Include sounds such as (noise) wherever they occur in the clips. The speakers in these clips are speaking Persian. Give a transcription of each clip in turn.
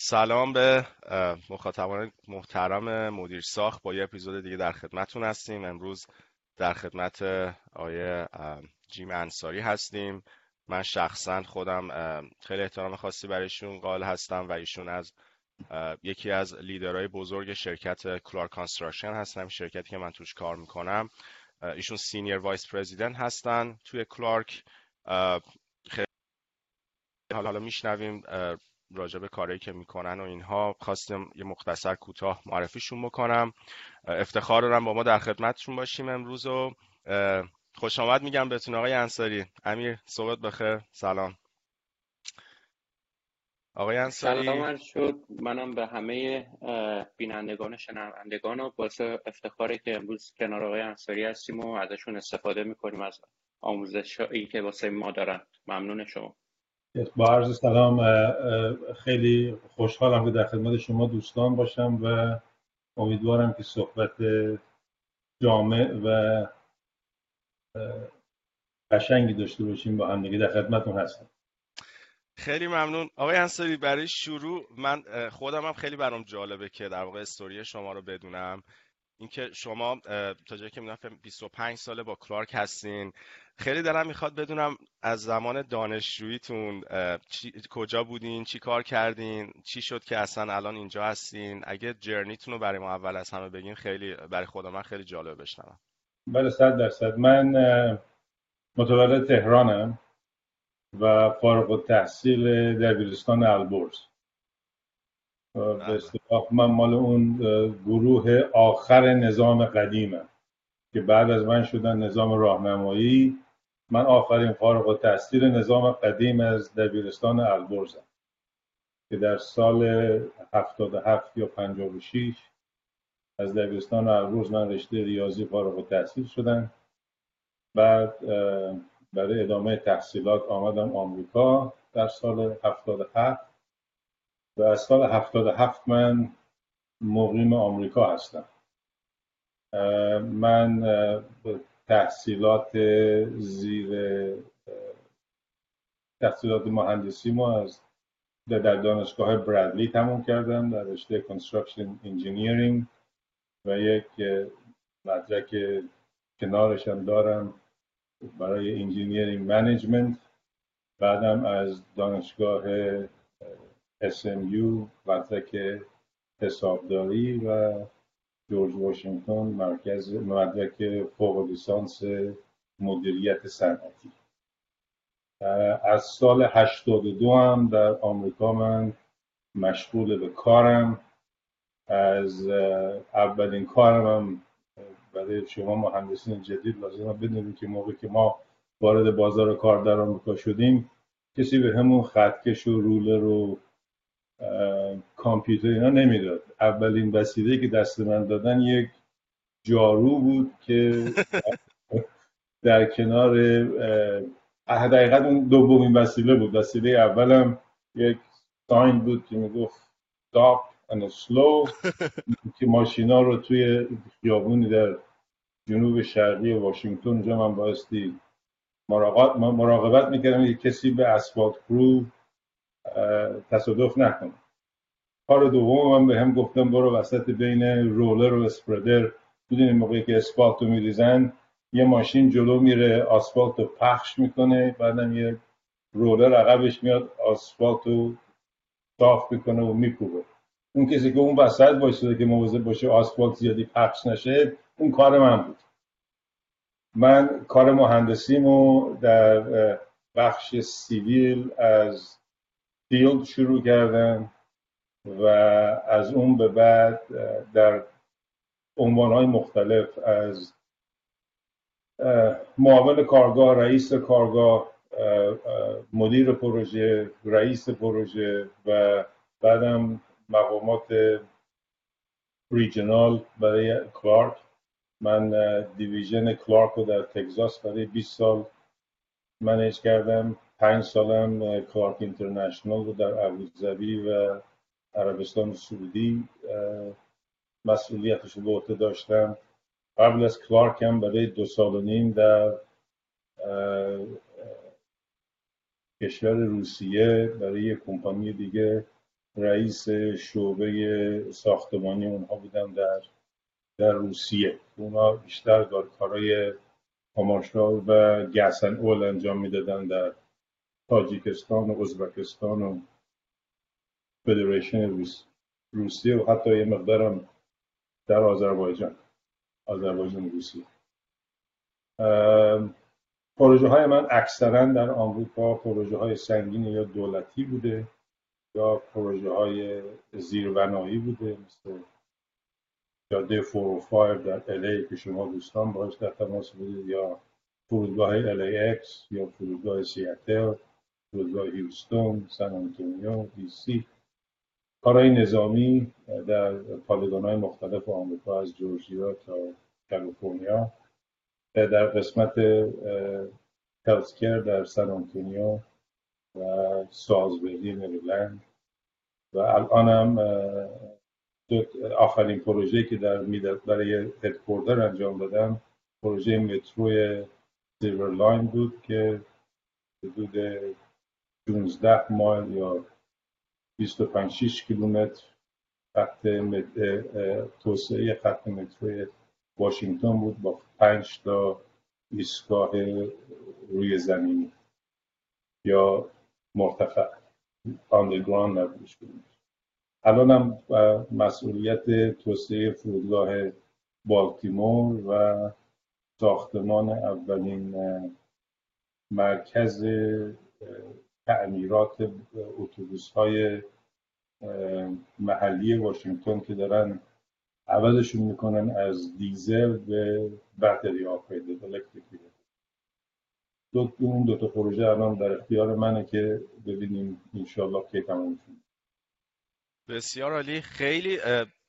سلام به مخاطبان محترم مدیر ساخت با یه اپیزود دیگه در خدمتون هستیم. امروز در خدمت آقای جیم انصاری هستیم. من شخصا خودم خیلی احترام خاصی برایشون قائل هستم و ایشون از یکی از لیدرهای بزرگ شرکت کلارک construction هستم شرکتی که من توش کار می‌کنم. ایشون senior vice president هستن توی کلارک. خیلی حالا میشنویم راجع به کاری که می‌کنن و اینها خواستم یه مختصر کوتاه معرفیشون بکنم. افتخار دارم با ما در خدمتشون باشیم امروز و خوش آمد میگم بهتون آقای انصاری. امیر صحبت بخیر. سلام. آقای انصاری. سلام شد. منم به همه بینندگان شنوندگان و باعث افتخاره که امروز کنار آقای انصاری هستیم و ازشون استفاده می‌کنیم از آموزش که واسه ما دارن. ممنون شما. با عرض سلام خیلی خوشحالم که در خدمت شما دوستان باشم و امیدوارم که صحبت جامع و قشنگی داشته باشیم با هم دیگه. در خدمتتون هستم. خیلی ممنون. آقای انصاری برای شروع من خودم هم خیلی برام جالبه که در واقع استوری شما رو بدونم. اینکه شما تا جایی که می‌دونم 25 ساله با کلارک هستین. خیلی دارم می‌خواد بدونم از زمان دانشجوییتون کجا بودین چی کار کردین چی شد که اصلا الان اینجا هستین. اگه جرنیتون رو برای ما اول از همه بگین خیلی برای خود من خیلی جالب بشنوم. بله صد درصد. من متولد تهرانم و فارغ التحصیل دبیرستان البرز. به بله. اصطلاح من مال اون گروه آخر نظام قدیمم که بعد از من شدن نظام راهنمایی من آخرین فارغ التحصیل نظام قدیم از دبیرستان البرزم که در سال 77 یا 56 از دبیرستان البرز من رشته ریاضی فارغ التحصیل شدم بعد برای ادامه تحصیلات آمدم آمریکا در سال 77 و از سال 77 من مقیم آمریکا هستم. من تحصیلات زیر تحصیلات مهندسی ما از در دانشگاه برادلی تموم کردم در رشته construction engineering و یک مدرک کنارشم دارم برای engineering management بعدم از دانشگاه SMU مدرک حسابداری و جورج واشنگتن مرکز مدرک فوق لیسانس مدیریت صنعتی. از سال 82 هم در آمریکا من مشغول به کارم. از اولین کارم هم برای شما مهندسین جدید لازم بدونید که موقعی که ما وارد بازار کار در آمریکا شدیم کسی به همون خطکش و رولر و کامپیوتر اینا نمی‌داد. اولین وسیله که دست من دادن یک جارو بود که (laughs) در کنار حقیقت اون دومین وسیله بود. وسیله اولم یک ساین بود که می‌گفت stop and slow. (laughs) که ماشینا رو توی خیابونی در جنوب شرقی واشنگتن اونجا من بایستی مراقبت می‌کردم که کسی به اسفالت کرو تصادف نکنه. کار دوم من به هم گفتم برو وسط بین رولر و اسپردر می‌دونی موقعی که اسفالت رو میریزن یه ماشین جلو میره آسفالت رو پخش می‌کنه بعدم یه رولر عقبش میاد آسفالت رو صاف می‌کنه و میکوبه. اون کسی که اون وسط بایستده که مواظب باشه آسفالت زیادی پخش نشه اون کار من بود. من کار مهندسیمو در بخش civil از field شروع کردم و از اون به بعد در رده‌های مختلف از معاون کارگاه رئیس کارگاه مدیر پروژه رئیس پروژه و بعدم مقامات regional برای کلارک من division کلارک رو در تگزاس برای 20 سال manage کردم. پنج سالم کلارک International رو در ابوظبی و عربستان سعودی مسئولیتش رو به داشتم. قبل از کلارک هم برای دو سال و نیم در کشور روسیه برای یک کمپانی دیگه رئیس شعبه ساختمانی اونها بودم در در روسیه. اونا بیشتر کارهای کامارشال و گسن اول انجام می‌دادن در تاجیکستان و ازبکستان و فدریشن روسیه و حتی یه مقدارم در آذربایجان آذربایجان روسیه. پروژه های من اکثرا در آمریکا پروژه های سنگین یا دولتی بوده یا پروژه های زیربنایی بوده مثل جاده 405 در LA که شما دوستان باش در تماس بودید یا فرودگاه LAX یا فرودگاه سیاتل. فرودگاه هیوستون سن آنتونیو DC کارهای نظامی در پادگان های مختلف آمریکا از جورجیا تا کالیفرنیا. در قسمت healthcare در سن آنتونیو و سازبری مریلند. و الانم آخرین پروژه که در برای headquarter انجام دادم پروژه متروی Silver Line بود که حدود 16 مایل یا 25 6 کیلومتر خط توسعه خط متروی واشنگتن بود با 5 تا ایستگاه روی زمینی یا مرتفع. آندرگراند نبودش الان هم مسئولیت توسعه فرودگاه بالتیمور و ساختمان اولین مرکز تعمیرات اتوبوس های محلی واشنگتن که دارن عوضشون می‌کنن از دیزل به بطری آپریدد الکتریک دو اون دو تا پروژه الان در اختیار منه که ببینیم انشالله که تمام بسیار عالی. خیلی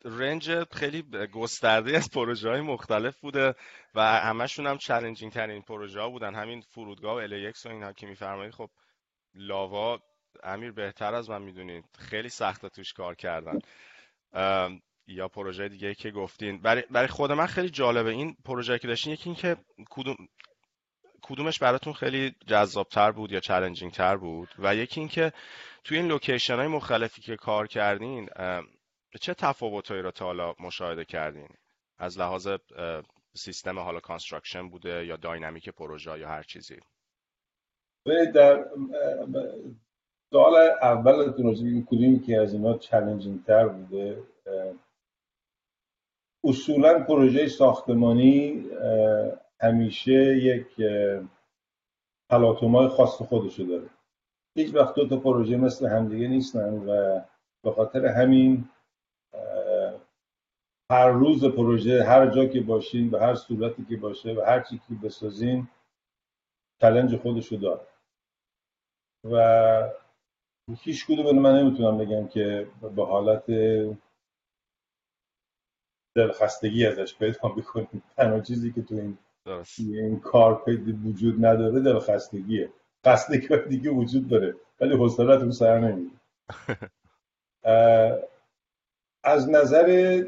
رنج خیلی گسترده از پروژه های مختلف بوده و همشون هم چالنجینگ ترین پروژه ها بودن. همین فرودگاه و الیکس و اینها که میفرمایید خب والا امیر بهتر از من می‌دونید خیلی سخته توش کار کردن. یا پروژه دیگه که گفتین. برای, برای خود من خیلی جالبه. این پروژه که داشتین یکی این که کدوم کدومش براتون خیلی جذابتر بود یا challenging تر بود؟ و یکی اینکه توی این location های مختلفی که کار کردین چه تفاوتهایی رو تا حالا مشاهده کردین؟ از لحاظ سیستم حالا construction بوده یا dynamic پروژه یا هر چیزی؟ در سال اول راجع کدومی که از اینا چالنجینگ تر بوده اصولا پروژه ساختمانی همیشه یک تلاطمای خاص خودشو داره. هیچ وقت دو تا پروژه مثل همدیگه نیستن و به خاطر همین هر روز پروژه هر جا که باشین به هر صورتی که باشه و هر چی که بسازین چلنج خودشو داره. و هیچ کدوم من نمی‌تونم بگم که به حالت دلخستگی ازش پیدا بکنیم تنها چیزی که تو این این کار وجود نداره دلخستگیه. خستگی دیگه وجود داره ولی حوصلت رو سر نمیده (laughs) از نظر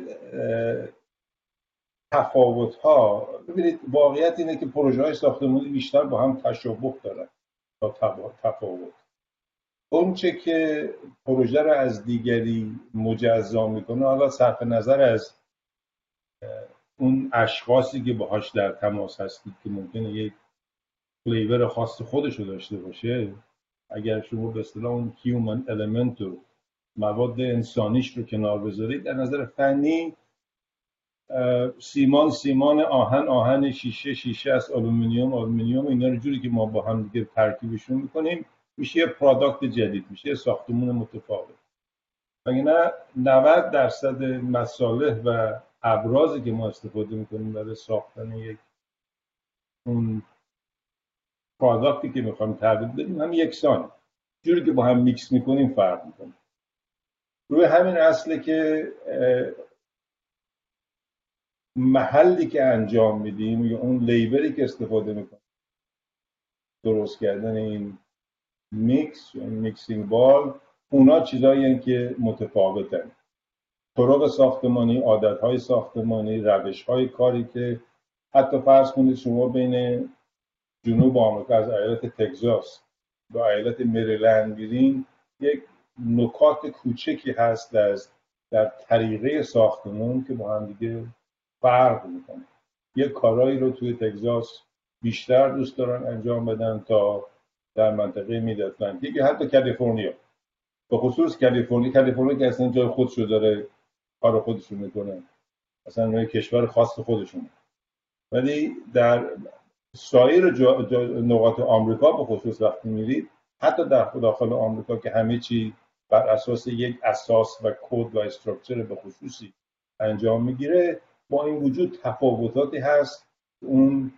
تفاوت ها ببینید واقعیت اینه که پروژه های ساختمانی بیشتر با هم تشابه دارن. تا تفاوت. اونچه که پروژه رو از دیگری مجزا می‌کنه حالا صرف نظر از اون اشخاصی که باهاش در تماس هستید که ممکنه یک flavor خاص خودش رو داشته باشه اگر شما به اصطلاح اون human element و مواد انسانیش رو کنار بذارید از نظر فنی سیمان سیمان آهن آهن شیشه شیشه است آلومینیوم آلومینیوم اینا رو جوری که ما با هم دیگه ترکیبشون می‌کنیم میشه یه product جدید میشه یه ساختمون متفاوت. نه 90 درصد مصالح و ابزاری که ما استفاده می‌کنیم برای ساختن یک اون product ی که می‌خوایم تبدیل بدیم هم یکسان جوری که با هم میکس می‌کنیم فرق می‌کنیم روی همین اصله که محلی که انجام میدیم یا اون labor ی که استفاده می‌کنیم. درست کردن این میکس یا mixing bowl اونا چیزایی که متفاوتن. طرق ساختمانی عادتهای ساختمانی روشهای کاری که حتی فرض کنید شما بین جنوب آمریکا از ایالت تگزاس با ایالت مریلند بیرین یک نکات کوچکی هست در, در طریقه ساختمون که با هم دیگه فرق می‌کنه. یک کارایی رو توی تگزاس بیشتر دوست دارن انجام بدن تا در منطقه مید اتلانتیک حتی کالیفرنیا. به خصوص کالیفرنیا کالیفرنیا که اصلا جای خودشو داره کار خودشون می‌کنه. اصلا کشور خاص خودشون ولی در سایر نقاط آمریکا به خصوص وقتی میرید حتی در داخل آمریکا که همه چی بر اساس یک اساس و کد و structure به خصوصی انجام می‌گیره با این وجود تفاوتاتی هست اون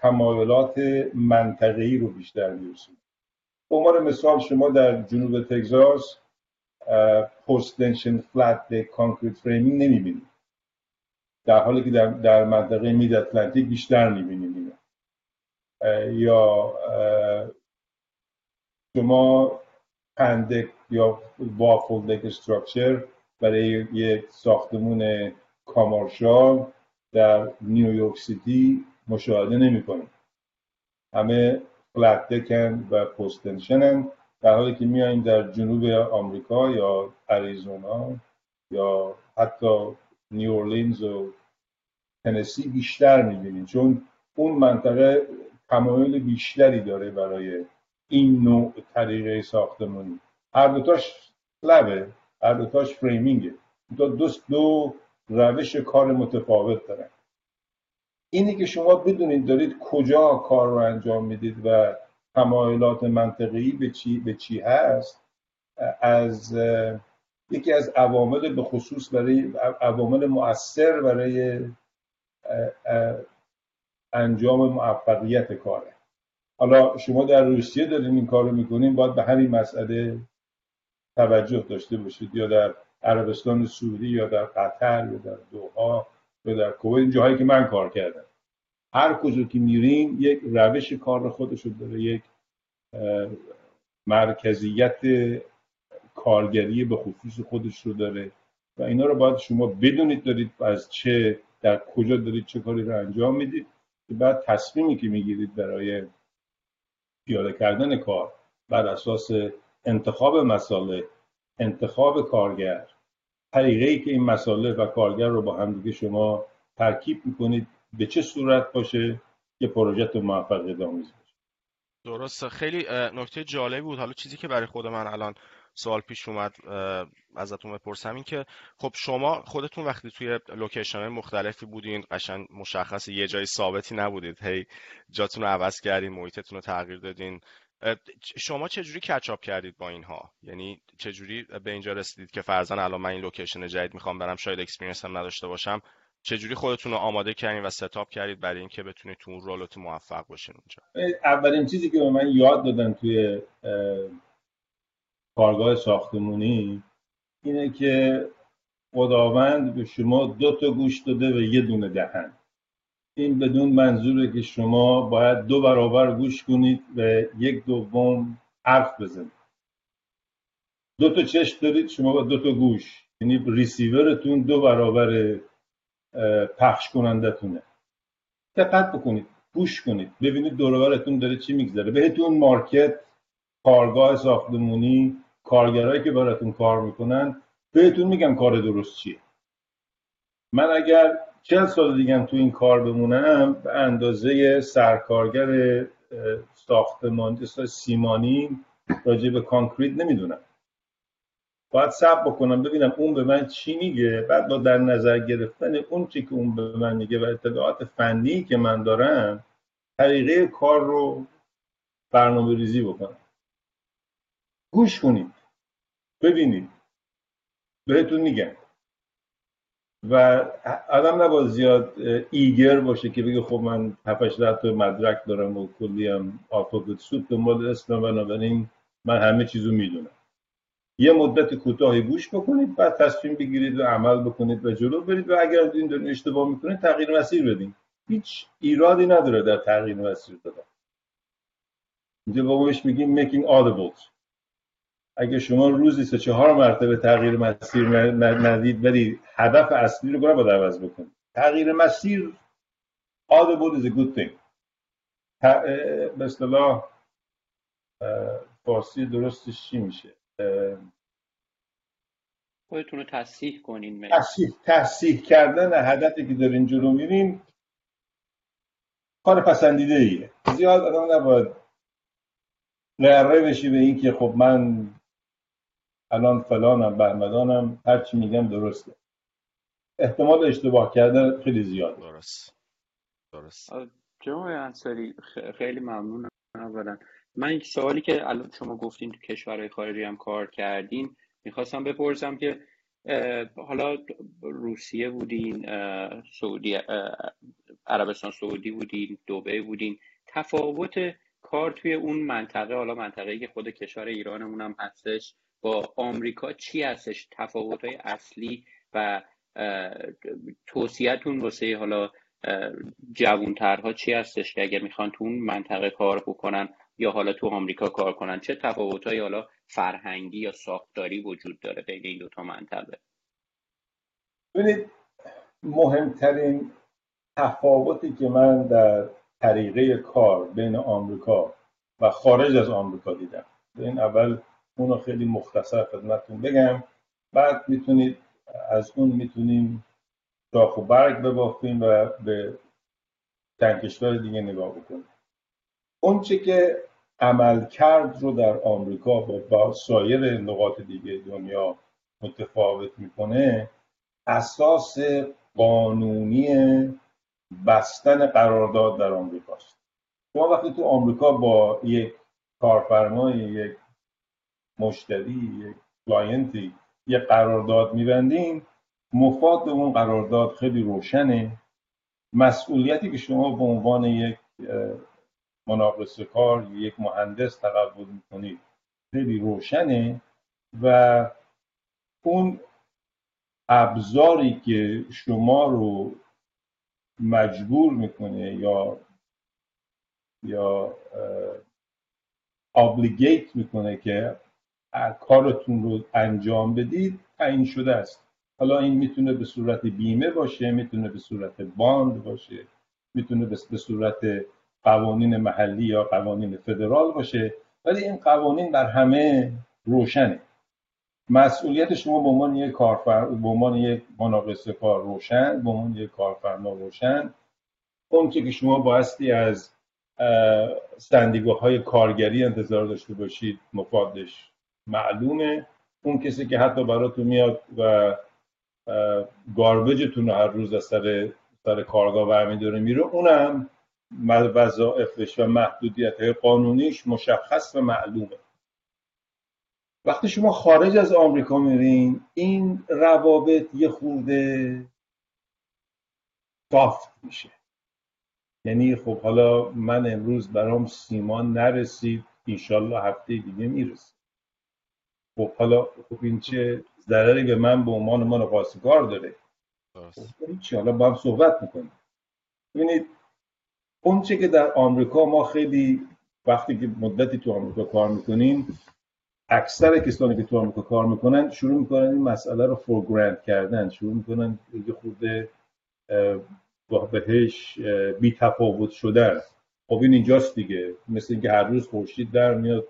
تمایلات منطقه‌ای رو بیشتر میرسونه. به عنوان مثال شما در جنوب تگزاس post-tension flat concrete framing نمی‌بینید. در حالی که در, در منطقه مید اتلانتیک بیشتر می‌بینید یا شما پندک یا وافل دک استراکچر برای یک ساختمون کامارشال در نیویورک سیتی مشاهده نمی کنید همه فلت دکن و پستنشنن در حالی که میاییم در جنوب آمریکا یا اریزونا یا حتی نیورلینز و تنسی بیشتر می‌بینید چون اون منطقه تمایل بیشتری داره برای این نوع طریقه ساختمانی. هر دوتاش لبه هر دوتاش فریمینگه. دو, دو روش کار متفاوت دارن اینی که شما بدونید دارید کجا کار رو انجام می‌دید و تمایلات منطقی به چی, به چی هست از یکی از عوامل به خصوص برای عوامل مؤثر برای انجام موفقیت کاره. حالا شما در روسیه دارین این کار رو می‌کنین باید به همین مسئله توجه داشته باشید یا در عربستان سعودی یا در قطر یا در دوها یا در کویت جاهایی که من کار کردم. هر کجا که میریم یک روش کار خودش رو داره یک مرکزیت کارگری به خصوص خودش رو داره و اینا رو باید شما بدونید دارید از چه در کجا دارید چه کاری رو انجام می‌دید که بعد تصمیمی که می‌گیرید برای پیاده کردن کار بر اساس انتخاب مساله انتخاب کارگر. طریقه که این مساله و کارگر رو با همدیگه شما ترکیب می‌کنید به چه صورت باشه که پروژه موفقیت آمیز باشه درسته. خیلی نکته جالبی بود. حالا چیزی که برای خود من الان سوال پیش اومد ازتون بپرسم این که خب شما خودتون وقتی توی location مختلفی بودین قشنگ مشخص یه جای ثابتی نبودید. هی جاتون رو عوض کردین محیطتون رو تغییر دادین. شما چجوری catch up کردید با اینها؟ یعنی چجوری به اینجا رسیدید که فرضاً الان من این location جدید می‌خوام برم شاید experience هم نداشته باشم. چجوری خودتون رو آماده کردین و ستاپ کردید برای اینکه بتونید تو اون رولت موفق باشین اونجا؟ اولین چیزی که به من یاد دادن توی کارگاه ساختمونی اینه که خداوند به شما دو تا گوش داده و یه دونه دهن. این بدون منظوره که شما باید دو برابر گوش کنید و یک دوم حرف بزنید. دو تا چشم دارید شما با دو تا گوش. یعنی ریسیورتون دو برابر پخش کننده تونه دقت بکنید گوش کنید. ببینید دورورتون داره چی میگذره. بهتون مارکت کارگاه ساختمونی کارگرایی که براتون کار می‌کنن بهتون میگم کار درست چیه. من اگر چند سال دیگه تو این کار بمونم؟ به اندازه سرکارگر ساختمان سیمانی راجع به کانکریت نمی‌دونم. باید سب بکنم ببینم اون به من چی میگه. بعد با در نظر گرفتن اون چی که اون به من میگه و اطلاعات فنی که من دارم طریقه کار رو برنامه ریزی بکنم. گوش کنید. ببینید. بهتون میگم. و آدم نباید زیاد ایگر باشه که بگه خب من 7 تا مدرک دارم و کلی هم آلفابت سود دنبال اسمم بنابراین من همه چیزو می‌دونم. یه مدت کوتاهی گوش بکنید بعد تصمیم بگیرید و عمل بکنید و جلو برید و اگر این دارین اشتباه می‌کنید تغییر مسیر بدین. هیچ ایرادی نداره در تغییر مسیر دادن. اینجا با بهش میگیم making audibles اگه شما روزی سه چهار مرتبه تغییر مسیر ندید ولی هدف اصلی رو باید عوض بکنید؟ تغییر مسیر audible is a good thing. به اصطلاح فارسی درستش چی میشه؟ خودتون رو تصحیح کنین تصحیح, تصحیح کردن هدفی که دارین جلو میرین کار پسندیده ایه زیاد آدم نباید غره بشی به این که خب من الان فلانم بهمدانم هرچی میگم درسته. احتمال اشتباه کردن خیلی زیاد. درست. درست. جناب انصاری خیلی ممنونم اولا. من یک سوالی که الان شما گفتین تو کشورهای خارجی هم کار کردین می‌خواستم بپرسم که حالا روسیه بودین سعودی عربستان سعودی بودین دوبه بودین تفاوت کار توی اون منطقه حالا منطقه که خود کشور ایرانمون هم هستش با آمریکا چی هستش تفاوت های اصلی و توصیهتون واسه حالا جوونترها چی هستش که اگر می‌خوان تو اون منطقه کار بکنن یا حالا تو آمریکا کار کنن چه تفاوتهایی حالا فرهنگی یا ساختاری وجود داره بین این دو تا منطقه؟ ببینید مهمترین تفاوتی که من در طریقه کار بین آمریکا و خارج از آمریکا دیدم. این اول اونو خیلی مختصر خدمتتون بگم. بعد می‌تونید از اون می‌تونیم شاخ و برگ ببافیم و به چند کشور دیگه نگاه بکنیم. اون چه که عمل کرد رو در آمریکا با سایر نقاط دیگه دنیا متفاوت می‌کنه اساس قانونی بستن قرارداد در آمریکاست. شما وقتی تو آمریکا با یک کارفرمای یک مشتری یک کلاینتی یک قرارداد میبندین مفاد اون قرارداد خیلی روشنه. مسئولیتی که شما به عنوان یک مناقصه کار یک مهندس تقبل می‌کنید خیلی روشنه و اون ابزاری که شما رو مجبور می‌کنه یا یا ابلیگیت می‌کنه که کارتون رو انجام بدید تعیین شده است. حالا این می‌تونه به صورت بیمه باشه می‌تونه به صورت باند باشه می‌تونه به صورت قوانین محلی یا قوانین فدرال باشه ولی این قوانین در همه روشنه. مسئولیت شما به عنوان یک کارفر به عنوان یک مناقصه کار روشن به عنوان یک کارفرما روشن. اون که شما بایستی از سندیگاه های کارگری انتظار داشته باشید مفادش معلومه اون کسی که حتی براتون میاد و گاربجتون رو هر روز از سر سر کارگاه برمی داره میره اونم وظائفش و محدودیت های قانونیش مشخص و معلومه. وقتی شما خارج از آمریکا میرین این روابط یه خورده سافت میشه. یعنی خب حالا من امروز برام سیمان نرسید انشالله هفته دیگه می‌رسید خب حالا خب این چه ضرری به من به عنوان من قاسکار داره؟ خب چی؟ حالا با هم صحبت می‌کنیم. ببینید اون چه که در آمریکا ما خیلی وقتی که مدتی تو آمریکا کار می‌کنیم اکثر کسانی که تو آمریکا کار می‌کنن شروع می‌کنن این مسئله رو فورگرند کردن. شروع می‌کنن یه خورده بهش بی تفاوت شدن. خب این اینجاست دیگه. مثل اینکه هر روز خورشید در میاد.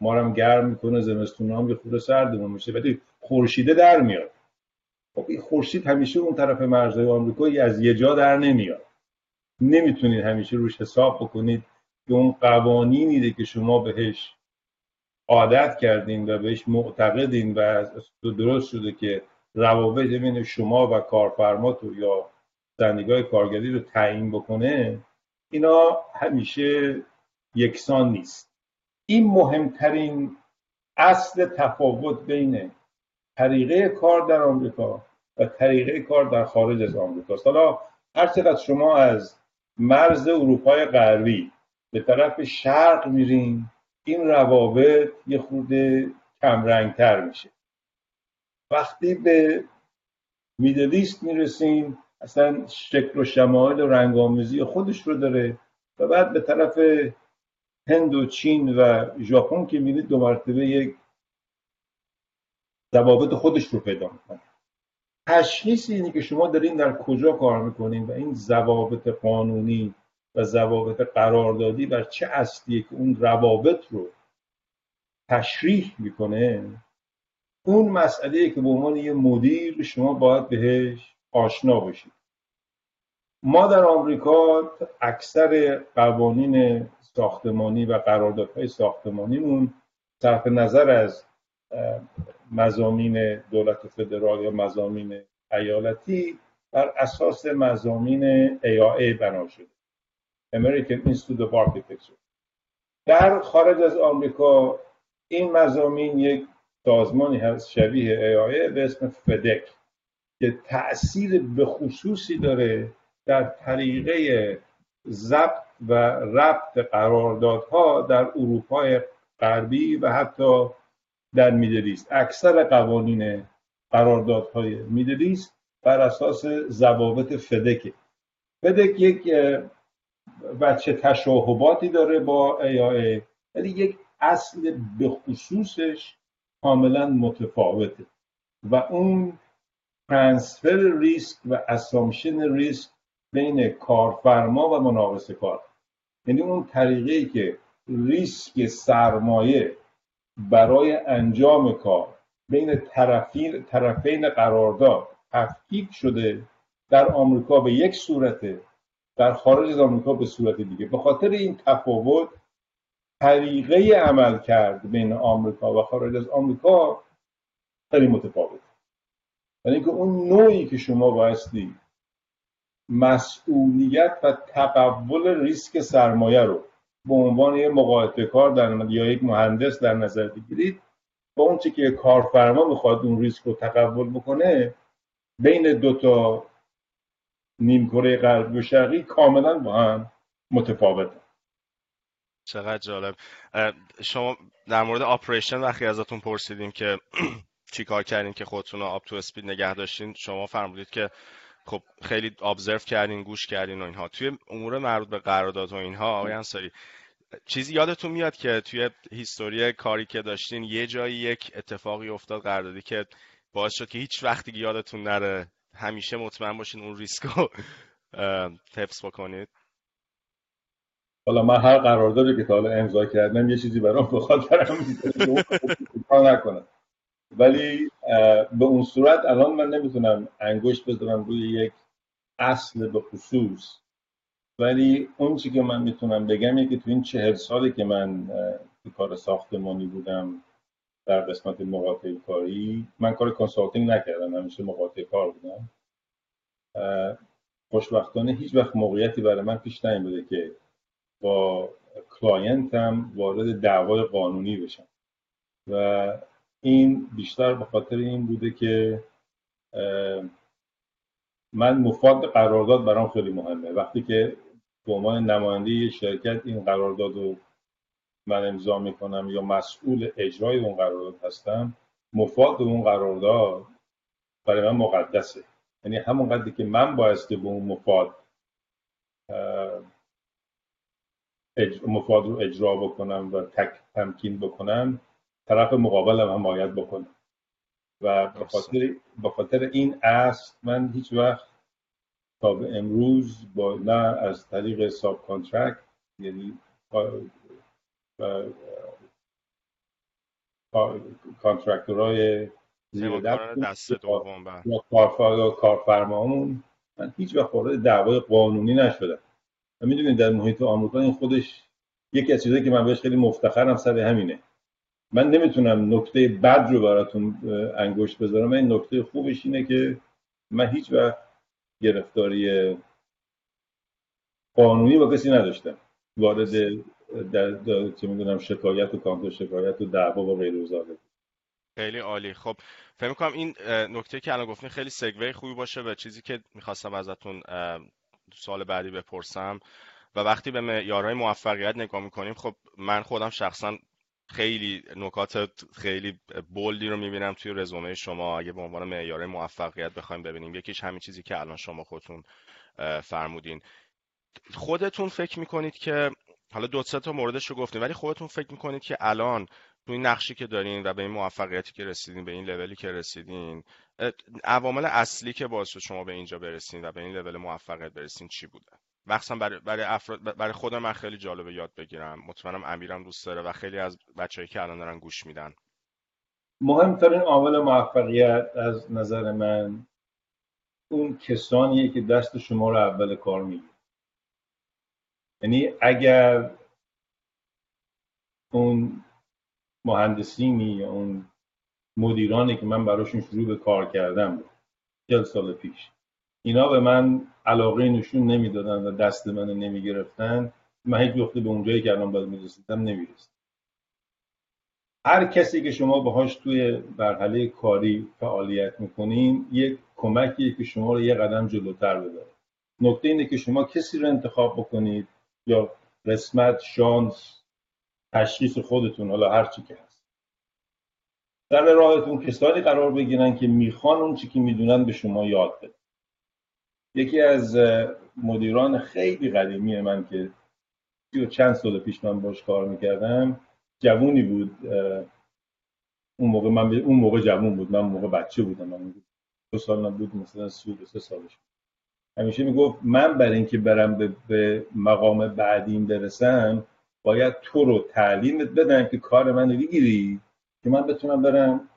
ما هم گرم می‌کنه زمستون هم یه خورده سردمون میشه ولی خورشیده در میاد. خب این خورشید همیشه اون طرف مرزهای آمریکایی از یه جا در نمیاد. نمی‌تونید همیشه روش حساب بکنید که اون قوانینی که شما بهش عادت کردین و بهش معتقدین و درست شده که روابط بین شما و کارفرماتو یا زندگاه کارگری رو تعیین بکنه اینا همیشه یکسان نیست. این مهمترین اصل تفاوت بین طریقه کار در آمریکا و طریقه کار در خارج از آمریکا حالا هر چقدر شما از مرز اروپای غربی به طرف شرق میرین این روابط یه خورده کمرنگتر میشه. وقتی به میدلیست می‌رسیم اصلا شکل و شمایل و رنگآمیزی خودش رو داره و بعد به طرف هند و چین و ژاپن که میرید دو مرتبه یک ضوابط خودش رو پیدا می‌کنه. تشخیص اینه که شما دارین در کجا کار می‌کنین و این ضوابط قانونی و ضوابط قراردادی بر چه اصلیه که اون روابط رو تشریح می‌کنه؟ اون مسئله که به عنوان یه مدیر شما باید بهش آشنا باشید ما در آمریکا اکثر قوانین ساختمانی و قراردادهای ساختمانیمون صرف نظر از مزامین دولت فدرال یا مزامین ایالتی بر اساس مزامین AIA بنا شده. American Institute of Architecture. در خارج از آمریکا این مزامین یک سازمانی هست شبیه AIA به اسم فدک که تأثیر به خصوصی داره در طریقه ضبط و ربط قراردادها در اروپای غربی و حتی در میدلیست اکثر قوانین قراردادهای میدلیست بر اساس ضوابط فدکه فدک یک بچه تشاهباتی داره با AIA ولی یک اصل به خصوصش کاملا متفاوته و اون ترانسفر ریسک و اسامشن ریسک بین کارفرما و مناقصه کار. یعنی اون طریقه که ریسک سرمایه برای انجام کار بین طرفین طرفین قرارداد تفکیک شده در آمریکا به یک صورته در خارج از آمریکا به صورت دیگه. به خاطر این تفاوت طریقه عمل کرد بین آمریکا و خارج از آمریکا خیلی متفاوت. یعنی اینکه اون نوعی که شما بایستی مسئولیت و تقبل ریسک سرمایه رو به عنوان یک مقاطع کار در یا یک مهندس در نظر بگیرید. با اون که کارفرما می‌خواد اون ریسک رو تقبل بکنه بین دو تا نیمکره غربی و شرقی کاملا با هم متفاوته. چقدر جالب. شما در مورد آپریشن وقتی ازتون پرسیدیم که (clears throat) چی کار کردین که خودتون رو آپ تو اسپید نگه داشتین شما فرمودید که خب خیلی ابزرو کردین گوش کردین و اینها. توی امور مربوط به قرارداد و اینها آقای انصاری چیزی یادتون میاد که توی هیستوری کاری که داشتین یه جایی یک اتفاقی افتاد قراردادی که باعث شد که هیچ وقتی یادتون نره همیشه مطمئن باشین اون ریسک رو حفظ بکنید؟ حالا من هر قراردادی که تا حالا امضا کردم یه چیزی برام به خاطرم (laughs) نکنم. ولی به اون صورت الان من نمی‌تونم انگشت بذارم روی یک اصل به خصوص. ولی اون چی که من می‌تونم بگم اینه که تو این چهل سالی که من تو کار ساختمانی بودم در قسمت مقاطعه کاری من کار consulting نکردم همیشه مقاطعه کار بودم. خوشبختانه هیچ وقت موقعیتی برای من پیش نیومده که با client م وارد دعوای قانونی بشم. و این بیشتر به خاطر این بوده که من مفاد قرارداد برام خیلی مهمه. وقتی که به عنوان نماینده شرکت این قرارداد رو من امضا می‌کنم یا مسئول اجرای اون قرارداد هستم مفاد اون قرارداد برای من مقدسه. یعنی همون قدری که من بایسته به اون مفاد مفاد رو اجرا بکنم و تک تمکین بکنم طرف مقابلم هم باید بکنم و به خاطر, خاطر این اصل من هیچ وقت تا به امروز با نه از طریق subcontract یعنی contractor های زیر دست دوم بله. کارفرمامون من هیچ وقت وارد دعوای قانونی نشدم. و می‌دونید در محیط آمریکا این خودش یکی از چیزایی که من بهش خیلی مفتخرم سر همینه. من نمی‌تونم نکته بد رو براتون انگشت بذارم این نکته خوبش اینه که من هیچ وقت گرفتاری قانونی با کسی نداشتم. وارد در, در چه می‌دونم شکایت و کانتر شکایت و دعوا و غیر خیلی عالی. خب فکر کنم این نکته که الان گفتین خیلی سگوی خوبی باشه به چیزی که می‌خواستم ازتون سال بعدی بپرسم. و وقتی به معیارهای موفقیت نگاه می‌کنیم خب من خودم شخصا خیلی نکات خیلی بولدی رو می‌بینم توی رزومه شما. اگه به عنوان معیار موفقیت بخوایم ببینیم یکیش همین چیزی که الان شما خودتون فرمودین. خودتون فکر می‌کنید که حالا دو سه تا موردش رو گفتیم ولی خودتون فکر می‌کنید که الان تو این نقشی که دارین و به این موفقیتی که رسیدین به این لولی که رسیدین عوامل اصلی که باعث شما به اینجا برسین و به این لول موفقیت برسین چی بوده؟ مخصوصا برای برای افراد برای خود من خیلی جالبه یاد بگیرم. مطمئنم امیرم دوست داره و خیلی از بچههایی که الان دارن گوش میدن. مهمترین عامل موفقیت از نظر من اون کسانیه که دست شما رو اول کار می‌گیره یعنی اگر اون مهندسینی یا اون مدیرانی که من براشون شروع به کار کردم چل سال پیش اینا به من علاقه نشون نمی‌دادن و دست من نمی‌گرفتن. من هیچ وقت به اونجایی که الان باید می‌رسیدم نمی‌رسیدم. هر کسی که شما باهاش توی مرحله کاری فعالیت می‌کنین یک کمکیه که شما رو یه قدم جلوتر ببره. نکته اینه که شما کسی رو انتخاب بکنید یا قسمت شانس تشخیص خودتون حالا هر چی که هست. در راهتون کسانی قرار بگیرن که می‌خوان اون چی که می‌دونن به شما یاد بده یکی از مدیران خیلی قدیمی من که سی و چند سال پیش من باش کار می‌کردم جوونی بود اون موقع من اون موقع جوون بود من موقع بچه بودم من دو سال نبود مثلا سی و سه سالش همیشه می‌گفت من برای اینکه برم به, به مقام بعدیم برسم باید تو رو تعلیمت بدن که کار من بگیری که من بتونم برم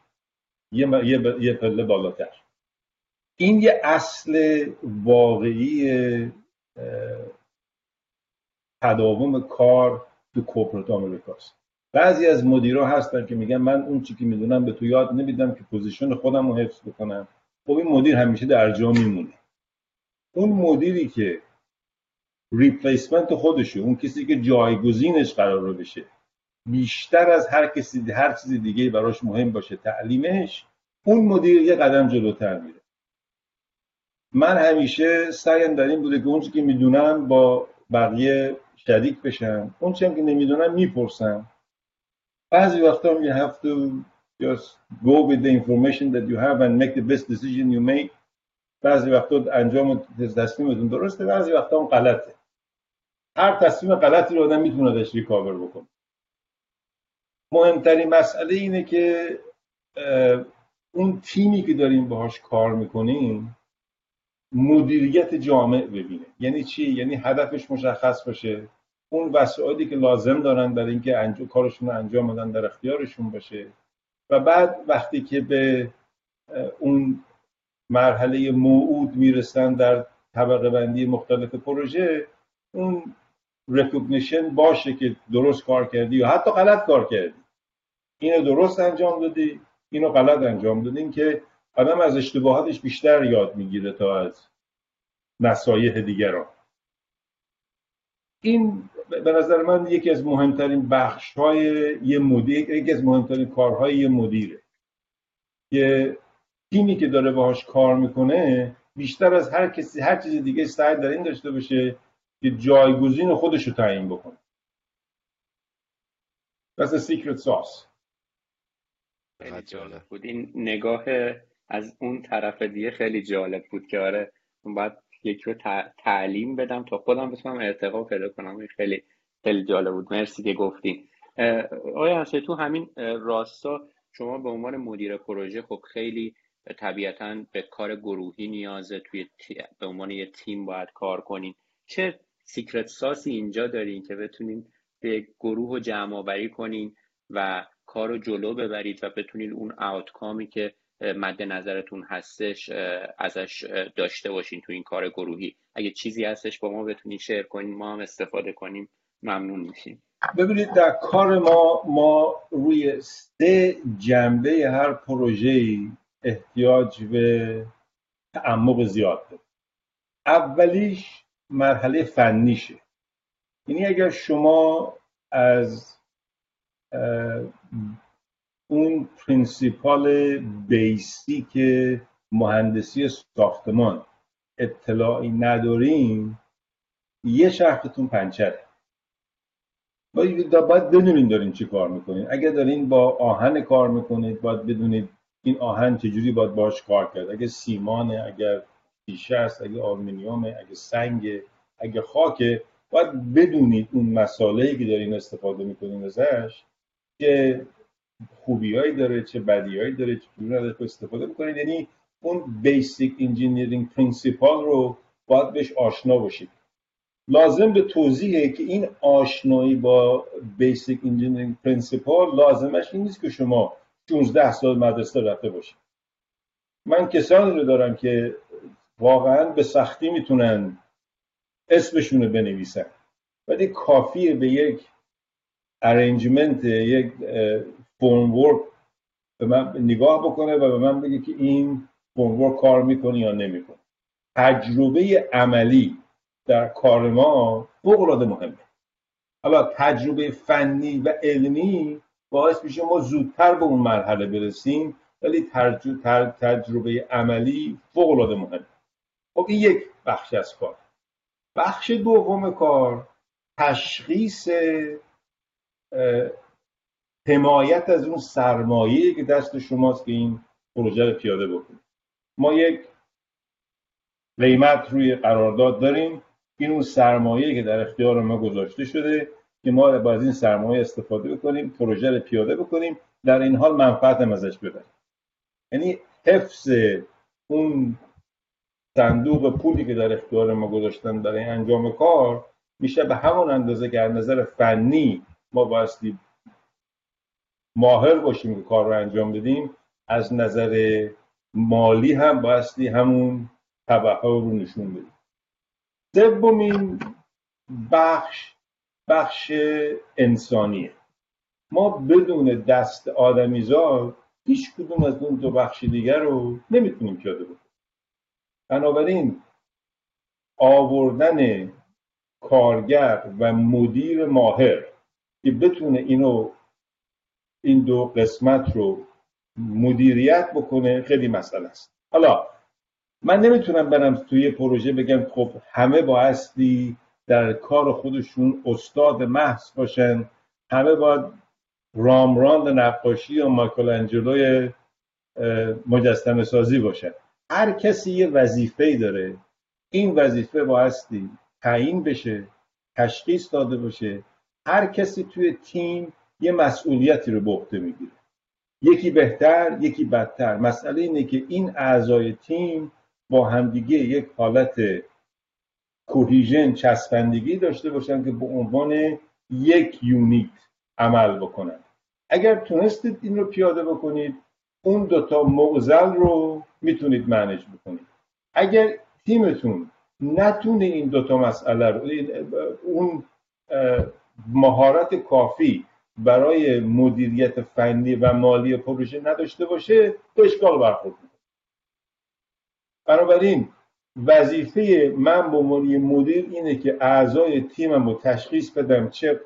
یه, یه, یه پله بالاتر. این یه اصل واقعی تداوم کار تو corporate آمریکاست بعضی از مدیرا هستن که میگن من اون چی که می‌دونم به تو یاد نمیدم که position خودم رو حفظ بکنم. خب این مدیر همیشه در جا میمونه. اون مدیری که ریپلیسمنت خودشه اون کسی که جایگزینش قرار بشه بیشتر از هر کسی هر چیز دیگه براش مهم باشه تعلیمش اون مدیر یه قدم جلوتر میره. من همیشه سعیم در این بوده که اونچه که می‌دونم با بقیه شریک بشم. اون که نمی‌دونم می‌پرسم. بعضی وقتا you have to just go with the information that you have and make the best decision you make. بعضی وقتا انجام تصمیمتون درسته بعضی وقتا اون غلطه. هر تصمیم غلطی رو آدم می‌تونه داشت ریکاور بکنه. مهمترین مسئله اینه که اون تیمی که داریم باهاش کار می‌کنیم مدیریت جامع ببینه. یعنی چی؟ یعنی هدفش مشخص باشه. اون وسایلی که لازم دارن برای اینکه انجام کارشون رو انجام بدن در اختیارشون باشه. و بعد وقتی که به اون مرحله موعود می‌رسن در طبقه بندی مختلف پروژه اون رکوگنیشن باشه که درست کار کردی یا حتی غلط کار کردی. اینو درست انجام دادی اینو غلط انجام دادین که آدم از اشتباهاتش بیشتر یاد می‌گیره تا از نصایح دیگران. این به نظر من یکی از مهمترین بخش های یه مدیر یکی از مهمترین کارهای یه مدیره. که تیمی که داره باهاش کار می‌کنه بیشتر از هر کسی هر چیز دیگه سعی در این داشته باشه که جایگزین خودش رو تعیین بکنه. That's سیکرت ساس بود. این نگاه از اون طرف دیگه خیلی جالب بود که آره باید یکی رو تعلیم بدم تا خودم بتونم ارتقا پیدا کنم. خیلی خیلی جالب بود. مرسی که گفتین آیا تو همین راستا شما به عنوان مدیر پروژه خب خیلی طبیعتا به کار گروهی نیازه. توی به عنوان یه تیم باید کار کنین. چه سیکرت ساسی اینجا دارین که بتونین به گروه رو جمع کنین و کار رو جلو ببرید و بتونین اون آوتکامی که مد نظرتون هستش ازش داشته باشین تو این کار گروهی. اگه چیزی هستش با ما بتونین شیر کنین ما هم استفاده کنیم ممنون میشیم. ببینید در کار ما ما روی سه جنبه هر پروژه احتیاج به تعمق زیاد داره اولیش مرحله فنیشه. یعنی اگر شما از اون پرینسیپال بیسیک مهندسی ساختمان. اطلاعی نداریم. یه شرختون پنچره. باید بدونین دارین چی کار می‌کنین. اگر دارین با آهن کار می‌کنید باید بدونید این آهن چجوری باید باش کار کرد. اگه سیمانه اگر شیشه است اگه آلومینیومه اگه سنگ اگه خاکه باید بدونید اون مسائلی که دارین استفاده می‌کنین ازش که خوبیایی داره چه بدیهایی داره چه نداره استفاده بکنید یعنی اون basic engineering principle رو باید بهش آشنا باشید لازم به توضیحه که این آشنایی با basic engineering principle لازمش این نیست که شما 16 سال مدرسه رفته باشید من کسانی رو دارم که واقعا به سختی می‌تونن اسمشون رو بنویسن. ولی کافیه به یک arrangement یک فرم ورک به من نگاه بکنه و به من بگه که این فرم ورک کار می‌کنه یا نمی‌کنه تجربه عملی در کار ما فوق العاده مهمه. حالا تجربه فنی و علمی باعث میشه ما زودتر به اون مرحله برسیم ولی تجربه عملی فوق العاده مهمه. خب این یک بخش از کار. بخش دوم کار تشخیص حمایت از اون سرمایه که دست شماست که این پروژه رو پیاده بکنید ما یک قیمت روی قرارداد داریم. این اون سرمایه که در اختیار ما گذاشته شده که ما با از این سرمایه استفاده بکنیم پروژه رو پیاده بکنیم در این حال منفعت هم ازش ببریم. یعنی حفظ اون صندوق پولی که در اختیار ما گذاشتن برای انجام کار میشه به همون اندازه که از نظر فنی ما بایستی ماهر باشیم که کار رو انجام بدیم از نظر مالی هم بایستی همون طبعه رو نشون بدیم. سومین بخش بخش انسانیه. ما بدون دست آدمیزاد هیچ کدوم از اون دو بخش دیگر رو نمی‌تونیم پیاده بکنیم. بنابراین آوردن کارگر و مدیر ماهر که بتونه اینو این دو قسمت رو مدیریت بکنه خیلی مسئله است. حالا من نمی‌تونم برم توی پروژه بگم خب همه بایستی در کار خودشون استاد محض باشن همه باید رامراند نقاشی یا مایکل انجلوی مجسم سازی باشن. هر کسی یه وظیفه داره این وظیفه بایستی تعیین بشه تشخیص داده باشه هر کسی توی تیم یه مسئولیتی رو به عهده می‌گیره. یکی بهتر یکی بدتر. مسئله اینه که این اعضای تیم با همدیگه یک حالت کوهیژن چسبندگی داشته باشن که به عنوان یک یونیت عمل بکنن. اگر تونستید این رو پیاده بکنید اون دوتا معزل رو می‌تونید منج بکنید. اگر تیمتون نتونه این دوتا مسئله رو اون مهارت کافی برای مدیریت فنی و مالی پروژه نداشته باشه تو اشکال برخورد بنابراین وظیفه من به عنوان مدیر اینه که اعضای تیمم رو تشخیص بدم چه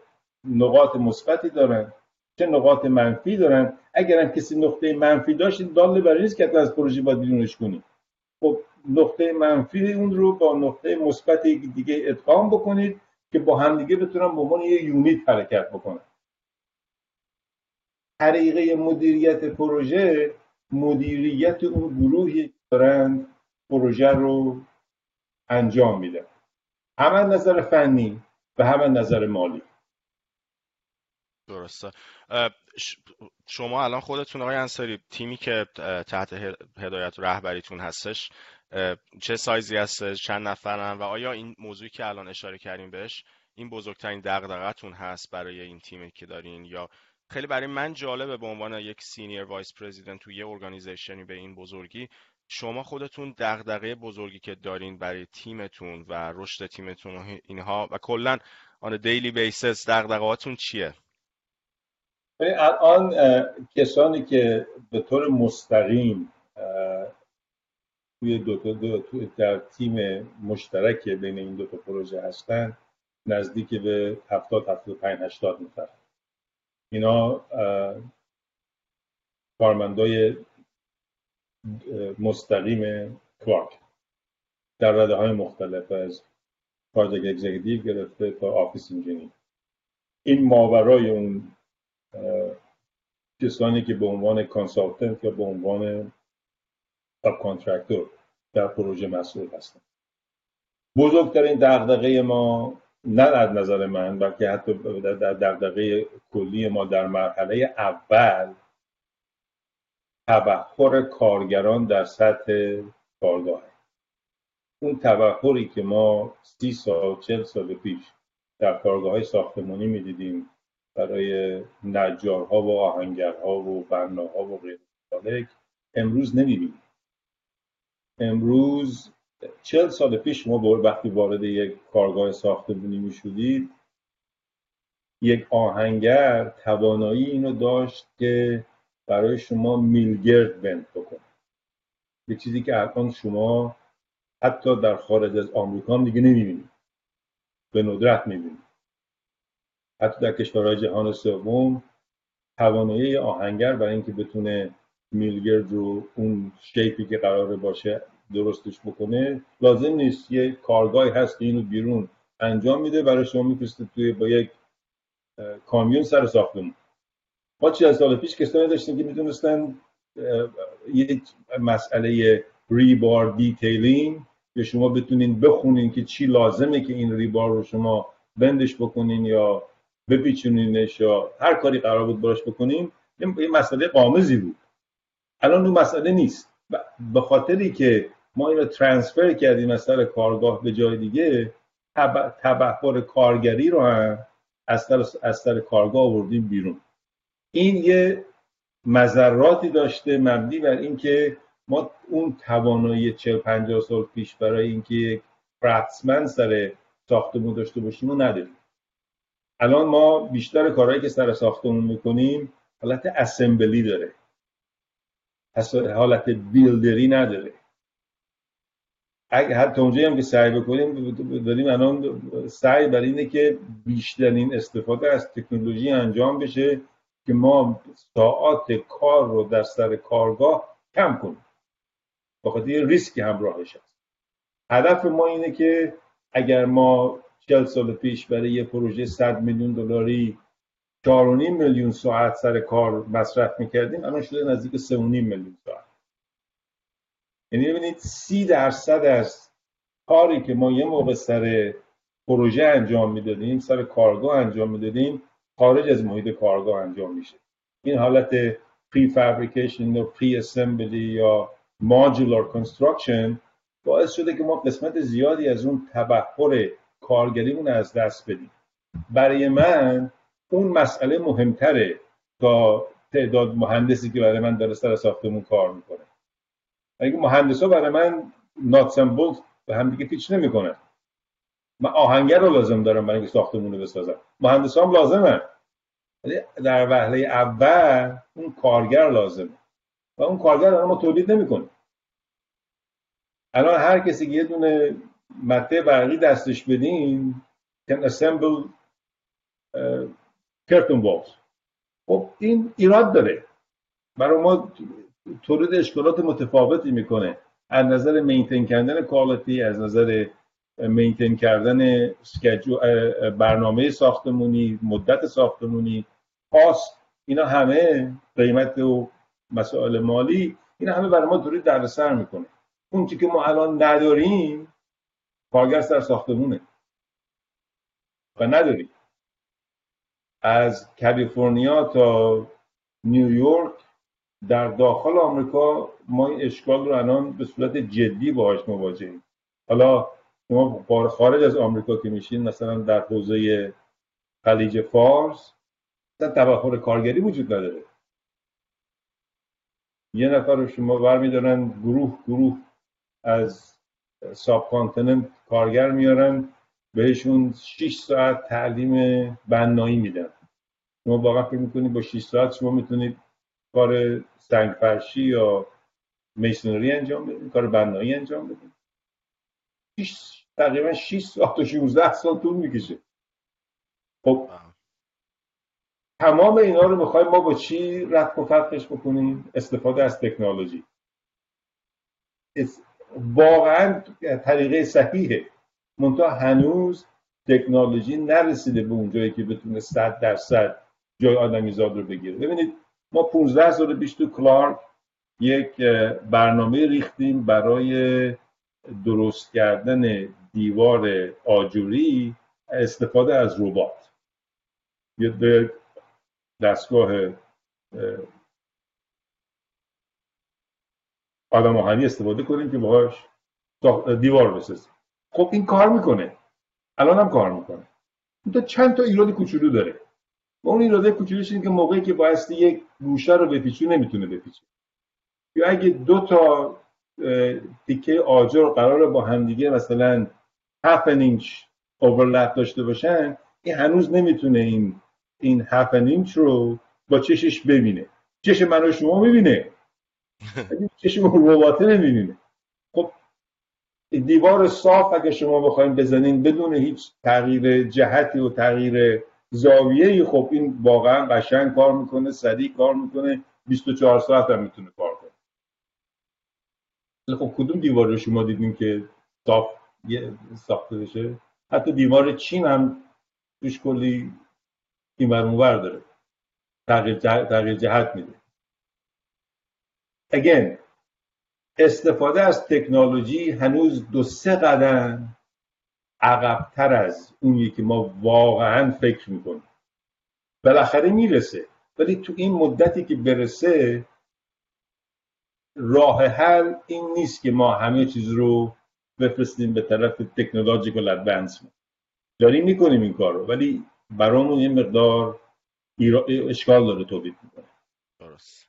نقاط مثبتی دارن چه نقاط منفی دارن. اگر کسی نقطه منفی داشت داله برای نیست که از پروژه باید بیرونش کنی. خب نقطه منفی اون رو با نقطه مثبت دیگه ادغام بکنید که با همدیگه بتونن به عنوان یه یونیت حرکت بکنن. طریقه مدیریت پروژه مدیریت اون گروهی دارن پروژه رو انجام میده. هم نظر فنی و هم نظر مالی. درسته. شما الان خودتون آقای انصاری تیمی که تحت هدایت و رهبریتون هستش چه سایزی هستش؟ چند نفرن؟ و آیا این موضوعی که الان اشاره کردیم بهش این بزرگترین دغدغتون هست برای این تیمی که دارین؟ یا خیلی برای من جالبه به عنوان یک senior vice president توی یه organization ی به این بزرگی. شما خودتون دغدغه بزرگی که دارین برای تیمتون و رشد تیمتون و اینها و کلا on daily basis دغدغه‌هاتون چیه؟ الان کسانی که به طور مستقیم توی دو, دو, در تیم مشترک بین این دو تا پروژه هستن نزدیک به 70 75 80 نفر. اینا کارمندای مستقیم کلارک در رده های مختلف از project executive گرفته تا office engineer. این ماورای اون کسانی که به عنوان consultant یا به عنوان subcontractor در پروژه مسئول هستن. بزرگترین دغدغه ما نه از نظر من بلکه حتی در دغدغه کلی ما در مرحله اول تبخور کارگران در سطح کارگاه. اون تبخوری که ما سی سال چل سال پیش در کارگاه های ساختمانی می‌دیدیم برای نجارها و آهنگرها و بناها و غیر امروز نمی‌بینیم. امروز چل سال پیش شما وقتی وارد یک کارگاه ساختمانی می‌شدید یک آهنگر توانایی اینو داشت که برای شما میلگرد بند بکنه. یه چیزی که الان شما حتی در خارج از آمریکا هم دیگه نمی‌بینید. به ندرت می‌بینید. حتی در کشورهای جهان سوم توانایی آهنگر برای اینکه بتونه میلگرد رو اون shape ی که قراره باشه درستش بکنه لازم نیست. یه کارگاهی هست که اینو بیرون انجام میده برای شما میفرسته توی با یک کامیون سر ساختمون. ما چهل سال پیش کسانی داشتیم که می‌تونستن یک مسئله rebar detailing که شما بتونین بخونین که چی لازمه که این rebar رو شما بندش بکنین یا بپیچونینش یا هر کاری قرار بود براش بکنین یه مسئله قامزی بود. الان اون مسئله نیست. به خاطری که ما این رو ترانسفر کردیم از سر کارگاه به جای دیگه تبهر کارگری رو هم از سر, از سر کارگاه آوردیم بیرون. این یه مذراتی داشته مبنی بر اینکه ما اون توانایی 40 50 سال پیش برای اینکه یک فراتسمن سر ساختمون داشته باشیم و نداریم. الان ما بیشتر کارهایی که سر ساختمون می‌کنیم حالت اسمبلی داره. حالت بیلدری نداره. اگه حتی اونجایی هم که سعی بکنیم داریم الان سعی بر اینه که بیشترین استفاده از تکنولوژی انجام بشه که ما ساعات کار رو در سر کارگاه کم کنیم. بخاطر یه ریسکی همراهش هست. هدف ما اینه که اگر ما 40 سال پیش برای یه پروژه 100 میلیون دلاری 4.5 میلیون ساعت سر کار مصرف می‌کردیم الان شده نزدیک 3.5 میلیون ساعت. یعنی ببینید سی درصد از کاری که ما یه موقع سر پروژه انجام می‌دادیم سر کارگاه انجام می‌دادیم خارج از محیط کارگاه انجام میشه. این حالت prefabrication یا preassembly یا modular construction باعث شده که ما قسمت زیادی از اون تبحر کارگریمون از دست بدیم. برای من اون مسئله مهمتره تا تعداد مهندسی که برای من داره سر ساختمون کار می‌کنه. اگه مهندسا برای من nuts and bolt به هم دیگه پیچ نمی‌کنه من آهنگر رو لازم دارم برای اینکه ساختمون رو بسازم. مهندسا هم لازمه. ولی در وهله اول اون کارگر لازمه. و اون کارگر الان ما تولید نمی‌کنه الان هر کسی که یه دونه مته برقی دستش بدین can assemble curtain walls خب این ایراد داره. برای ما تولید اشکالات متفاوتی می‌کنه. از نظر مینتین کردن کوالیتی از نظر مینتین کردن برنامه ساختمونی مدت ساختمونی پاس اینا همه قیمت و مسائل مالی اینا همه برای ما تولید دردسر می‌کنه. اون که ما الان نداریم کارگر سر ساختمونه. و نداریم. از کالیفرنیا تا نیویورک در داخل آمریکا ما این اشکال رو الان به صورت جدی باهاش مواجهیم. حالا شما خارج از آمریکا که میشین مثلا در حوزه خلیج فارس مثلا تبخور کارگری وجود نداره. یه نفر رو شما برمیدارن گروه گروه از ساب کانتیننت کارگر میارن بهشون 6 ساعت تعلیم بنایی میدن. شما واقعا فکر می‌کنید با 6 ساعت شما می‌تونید کار سنگ فرشی یا میسنری انجام بدیم کار بنایی انجام بدیم. تقریبا 6 ساعت تا 16 سال طول می‌کشه. خب تمام اینا رو می‌خوایم ما با چی رد و فتحش بکنیم؟ استفاده از تکنولوژی. واقعا طریقه صحیحه. منتها هنوز تکنولوژی نرسیده به اون جایی که بتونه صد درصد جای آدمیزاد رو بگیره. ببینید ما 15 سال پیش تو کلارک یک برنامه ریختیم برای درست کردن دیوار آجوری استفاده از ربات. یه دستگاه آدم آهنی استفاده کنیم که باهاش دیوار بسازیم. خب این کار می‌کنه. الان هم کار می‌کنه. تو چند تا ایراد کوچولو داره. و اون کوچولوش اینه که موقعی که بایستی یک گوشه رو بپیچه نمی‌تونه بپیچه. یا اگه دو تا تیکه آجر قرار با همدیگه مثلا an inch overlap داشته باشن این هنوز نمی‌تونه این این half an inch رو با چشش ببینه. چش من و شما می‌بینه. چشم رباته نمی‌بینه. خب دیوار صاف اگه شما بخواید بزنین بدون هیچ تغییر جهتی و تغییر زاویه خب این واقعا قشنگ کار می‌کنه سریع کار می‌کنه 24 ساعت هم می‌تونه کار کنه. خب کدوم دیوار رو شما دیدین که صاف ساخته بشه؟ حتی دیوار چین هم توش کلی این اونور داره. تغییر جهت میده. Again استفاده از تکنولوژی هنوز دو سه قدم عقبتر از اونی که ما واقعا فکر می‌کنیم. بالاخره می‌رسه. ولی تو این مدتی که برسه راه حل این نیست که ما همه چیز رو بفرستیم به طرف تکنولوژیکال ادوانسمنت داریم می‌کنیم این کار رو ولی برامون یه مقدار اشکال داره تولید می‌کنه. درست.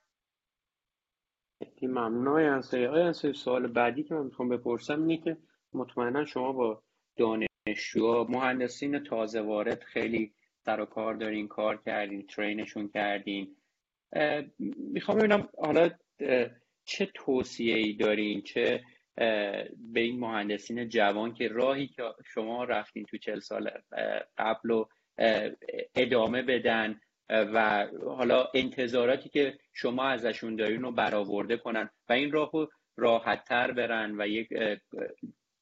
ممنون های انسایی های سوال بعدی که من می‌خوام بپرسم اینه که مطمئنا شما با دانشجو مهندسین تازه وارد خیلی سر و کار دارین کار کردین ترینشون کردین. می‌خوام ببینم حالا چه توصیه ای دارین؟ چه به این مهندسین جوان که راهی که شما رفتین تو چل سال قبل و ادامه بدن و حالا انتظاراتی که شما ازشون دارین رو برآورده کنن و این راه رو راحت تر برن و یک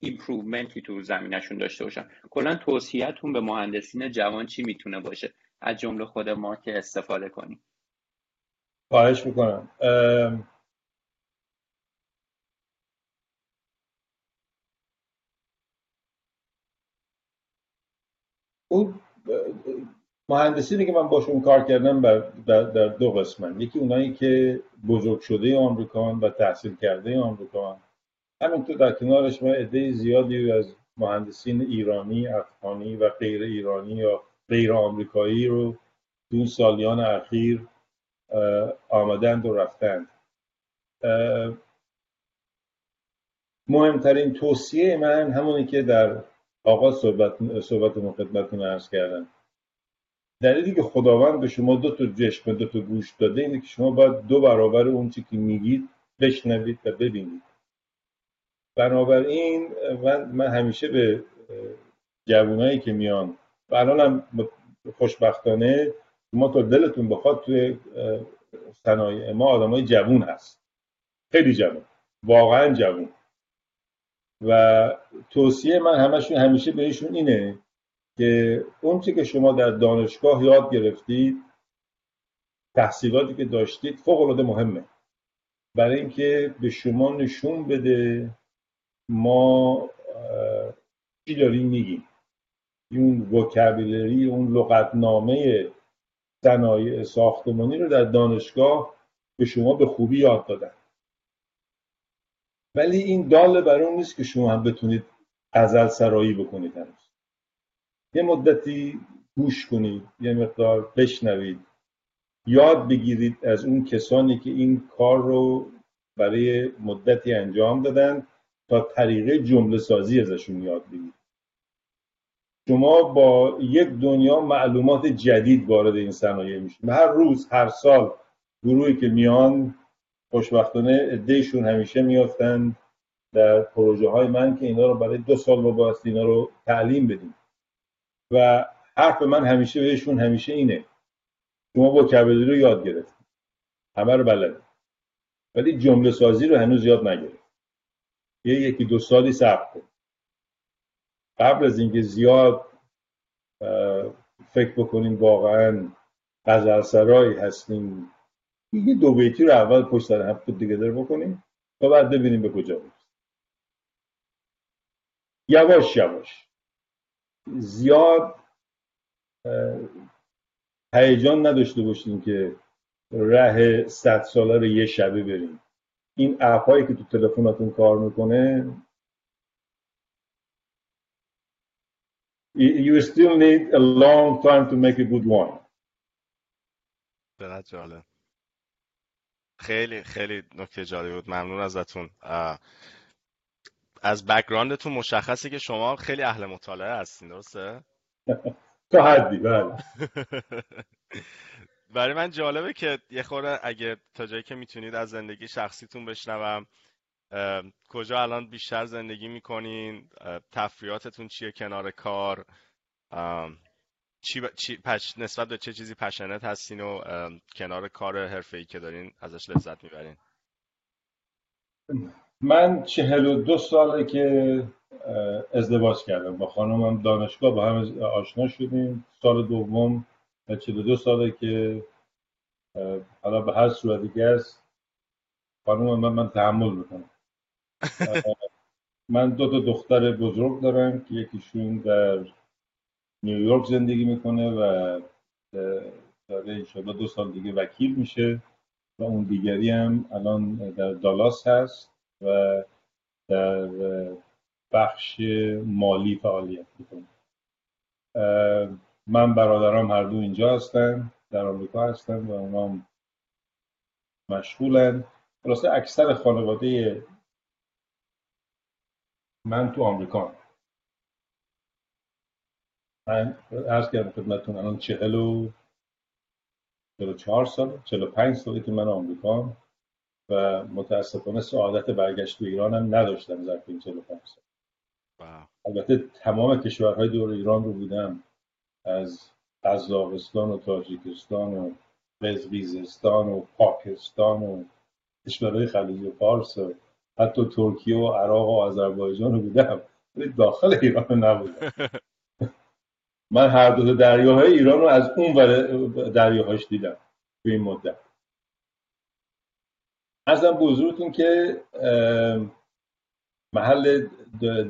improvement ی تو زمینشون داشته باشن. کلا توصیهتون به مهندسین جوان چی می‌تونه باشه؟ از جمله خود ما که استفاده کنیم. خواهش می‌کنم. اون مهندسینی که من باشون کار کردم در, دو قسمن یکی اونایی که بزرگ شده آمریکان و تحصیل کرده آمریکان. همینطور در کنارش ما عده زیادی از مهندسین ایرانی، افغانی و غیر ایرانی یا غیر آمریکایی رو این سالیان اخیر آمدند و رفتند. مهمترین توصیه من همونی که در آغاز صحبت صحبت خدمتتون عرض کردم. دلیلی که خداوند به شما دو تا چشم دو تا گوش داده اینه که شما باید دو برابر اون چی که میگید بشنوید و ببینید. بنابراین من, من همیشه به جوانایی که میان و الان هم خوشبختانه ما تا دلتون بخواد توی صنایع ما آدمای جوون هست. خیلی جوون. واقعا جوون. و توصیه من همشون همیشه بهشون اینه که اون که شما در دانشگاه یاد گرفتید تحصیلاتی که داشتید فوق العاده مهمه. برای اینکه به شما نشون بده ما چی داریم میگیم؟ اون وکابیلری اون لغتنامه صنایع ساختمانی رو در دانشگاه به شما به خوبی یاد دادن. ولی این دال بر اون نیست که شما هم بتونید ازل سرایی بکنید هنوز. یه مدتی گوش کنید یه مقدار بشنوید. یاد بگیرید از اون کسانی که این کار رو برای مدتی انجام دادن تا طریقه جمله سازی ازشون یاد بگیرید شما با یک دنیا معلومات جدید وارد این صنایع میشید. هر روز هر سال گروهی که میان خوشبختانه ادهشون همیشه میافتند در پروژه های من که اینا رو برای دو سال با اینا رو تعلیم بدیم. و حرف من همیشه بهشون همیشه اینه. شما با رو یاد گرفت همه رو بلد ولی جمله سازی رو هنوز یاد نگرفت یه یکی دو سالی صبر کن. قبل از اینکه زیاد فکر بکنیم واقعا غزل سرایی هستیم یه دو بیتی رو اول پشت سر هم دیگه در بکنیم تا بعد ببینیم به کجا بود یواش یواش. زیاد هیجان نداشته باشیم که ره صد ساله رو یه شبه بریم. این اپ هایی که تو تلفناتون کار می‌کنه you still need a long time to make a good one. چقدر جالب. خیلی خیلی نکته جالب بود. ممنون ازتون. از بکگراندتون مشخصه که شما خیلی اهل مطالعه هستین درسته؟ (laughs) تا حدی بله. (laughs) برای من جالبه که یه خورده اگه تا جایی که می‌تونید از زندگی شخصیتون بشنوم کجا الان بیشتر زندگی می‌کنین؟ تفریاتتون چیه کنار کار؟ چی, چی پش... نسبت به چه چیزی پشنت هستین و کنار کار حرفه‌ای که دارین ازش لذت می‌برین؟ من چهل و دو ساله که ازدواج کردم. با خانمم دانشگاه با هم آشنا شدیم. سال دوم و چهل و دو ساله که حالا به هر صورت دیگه است. خانم من, من تحمل می‌کنم. (laughs) من دو تا دختر بزرگ دارم که یکیشون در نیویورک زندگی می‌کنه و داره انشاءالله دو سال دیگه وکیل میشه و اون دیگری هم الان در دالاس هست و در بخش مالی فعالیت می‌کنه. من برادرام هر دو اینجا هستن در آمریکا هستن و اونا مشغولن. خلاصه اکثر خانواده من تو آمریکا من ارز کردم خدمتتون الان چهل و چهل و چهار سال چهل و پنج سالی که من آمریکا و متاسفانه سعادت برگشت به ایران هم نداشتم ظرف این چهل و پنج سال. البته تمام کشورهای دور ایران رو بودم. از قزاقستان و تاجیکستان و قزقیزستان و پاکستان و کشورهای خلیج فارس و حتی ترکیه و عراق و آذربایجان رو بودم ولی داخل ایران نبودم. (laughs) من هر دو دریاهای ایران رو از اون دریاهاش دیدم تو این مدت. ازم بزرگتون که محل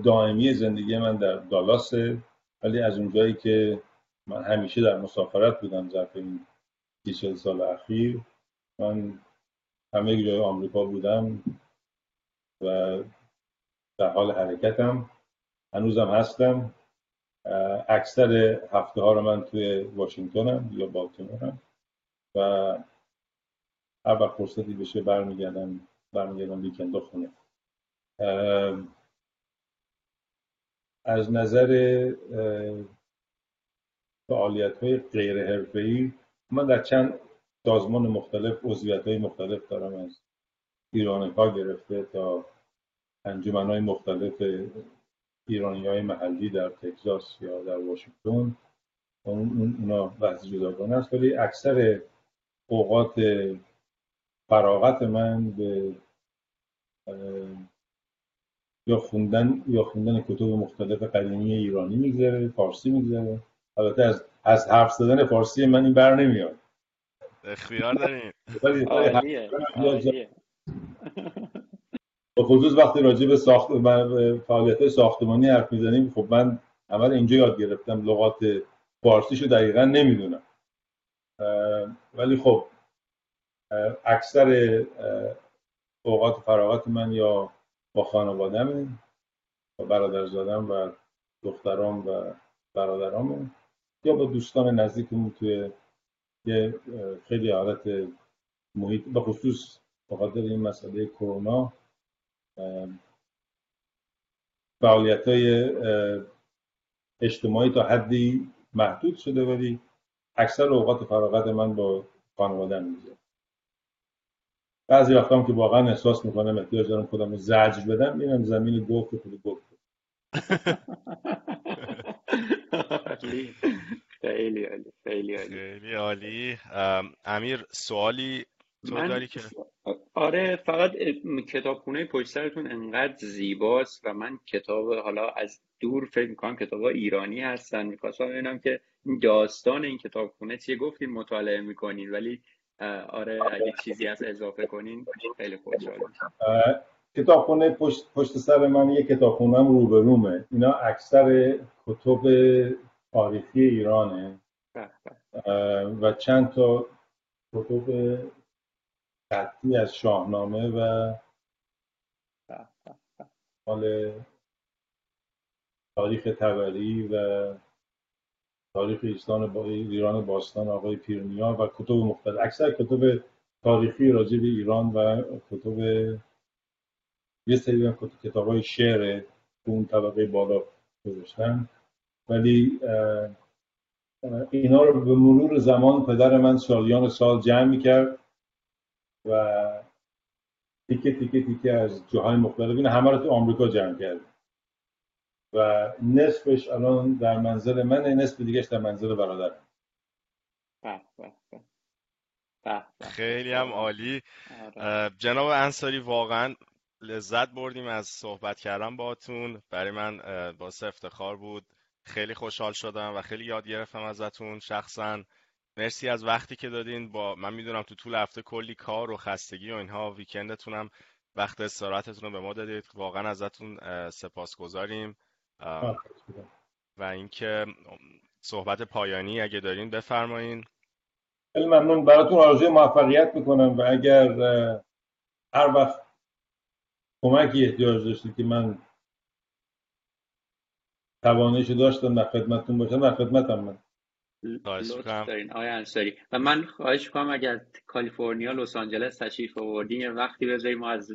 دائمی زندگی من در دالاسه ولی از اونجایی که من همیشه در مسافرت بودم ظرف این سی سال اخیر. من همه جای آمریکا بودم و در حال حرکتم. هنوزم هستم. اکثر هفته ها رو من توی واشنگتنم یا بالتیمورم و هر وقت فرصتی بشه برمیگردم برمیگردم ویکند خونه. از نظر فعالیت های غیر حرفه‌ای. من در چند سازمان مختلف عضویت های مختلف دارم از ایران ها گرفته تا انجمن های مختلف ایرانی های محلی در تگزاس یا در واشنگتن. اون اونا بحث جداگانه است. ولی اکثر اوقات فراغت من به یا خوندن یا خوندن کتب مختلف قدیمی ایرانی میگذره فارسی میگذره. البته از از حرف زدن فارسی من این بر نمیاد. اختیار داریم به خصوص وقتی راجع به ساخت فعالیت ساختمانی حرف می‌زنیم خب من اول اینجا یاد گرفتم لغات فارسیشو دقیقا نمی‌دونم. ولی خب اکثر اوقات فراغت من یا با خانوادم با برادرزادم و دخترام و برادرام یا با دوستان نزدیکمون توی یه خیلی حالت محیط به خصوص بخاطر این مسئله کرونا فعالیت های اجتماعی تا حدی محدود شده ولی اکثر اوقات فراغت من با خانواده میگذره بعضی وقتا که واقعا احساس می‌کنم احتیاج دارم خودم رو زجر بدم میرم زمین گفت و خود گفت. (laughs) (laughs) خیلی عالی خیلی عالی. خیلی عالی. امیر سوالی تو داری که؟ آره فقط کتابخونه پشت سرتون انقدر زیباست و من کتاب حالا از دور فکر می‌کنم کتاب ایرانی هستن. می‌خواستم ببینم که داستان این کتابخونه چیه؟ گفتیم مطالعه می‌کنین ولی آره اگه چیزی از اضافه کنین خیلی خوشحال کتابخونه پشت, پشت سر من یه کتابخونه هم روبرومه. اینا اکثر کتب تاریخی ایرانه. و چند تا کتب خطی از شاهنامه و مال تاریخ تبری و تاریخ ایران با ایران باستان آقای پیرنیا و کتب مختلف. اکثر کتب تاریخی راجع به ایران و کتب یه سری کتاب های شعر اون طبقه بالا گذاشتن. ولی اینا رو به مرور زمان پدر من سالیان سال جمع می‌کرد و تیکه تیکه تیکه از جاهای مختلف این همه رو تو آمریکا جمع کرد. و نصفش الان در منزل منه نصف دیگهش در منزل برادرم خیلی هم عالی. آره. جناب انصاری واقعا لذت بردیم از صحبت کردن باتون برای من باعث افتخار بود. خیلی خوشحال شدم و خیلی یاد گرفتم ازتون. شخصا مرسی از وقتی که دادین با من می‌دونم تو طول هفته کلی کار و خستگی و اینها ویکندتونم. وقت استراحتتون رو به ما دادید. واقعا ازتون سپاسگزاریم. و اینکه صحبت پایانی اگه دارین بفرمایین. خیلی ممنون. براتون آرزوی موفقیت می‌کنم و اگر هر وقت کمکی احتیاج داشتید که من توانش داشتم در خدمتتون باشم در خدمتم من. آقای انصاری. و من خواهش کنم اگر کالیفرنیا لس آنجلس تشریف آوردین یه وقتی بذاریم ما از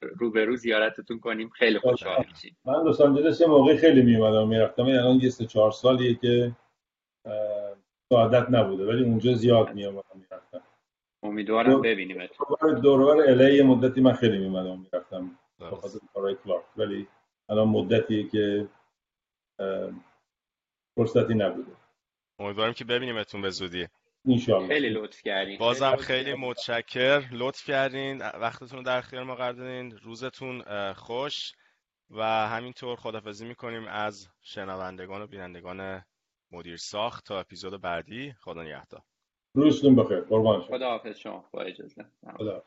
روبرو زیارتتون کنیم. خیلی خوشحال میشیم من لس آنجلس یه موقع خیلی میومدم می‌رفتم. الان یه سه چهار سالیه که سعادت نبوده ولی اونجا زیاد میومدم می‌رفتم. امیدوارم ببینیم دورور الی مدتی من خیلی میومدم می‌رفتم. بخاطر کارهای کلارک. ولی الان مدتیه که فرصتی نبوده. امیدوارم که ببینیمتون به زودی. انشالله خیلی لطف کردین. بازم خیلی متشکر. لطف کردین. وقتتون رو در اختیار ما قرار دادین. روزتون خوش و همینطور خدافزی می‌کنیم از شنوندگان و بینندگان مدیر ساخت تا اپیزود بعدی. خدا نگهدار. روزتون بخیر. قربان شما. خدا حافظ شما. با اجازه. خدا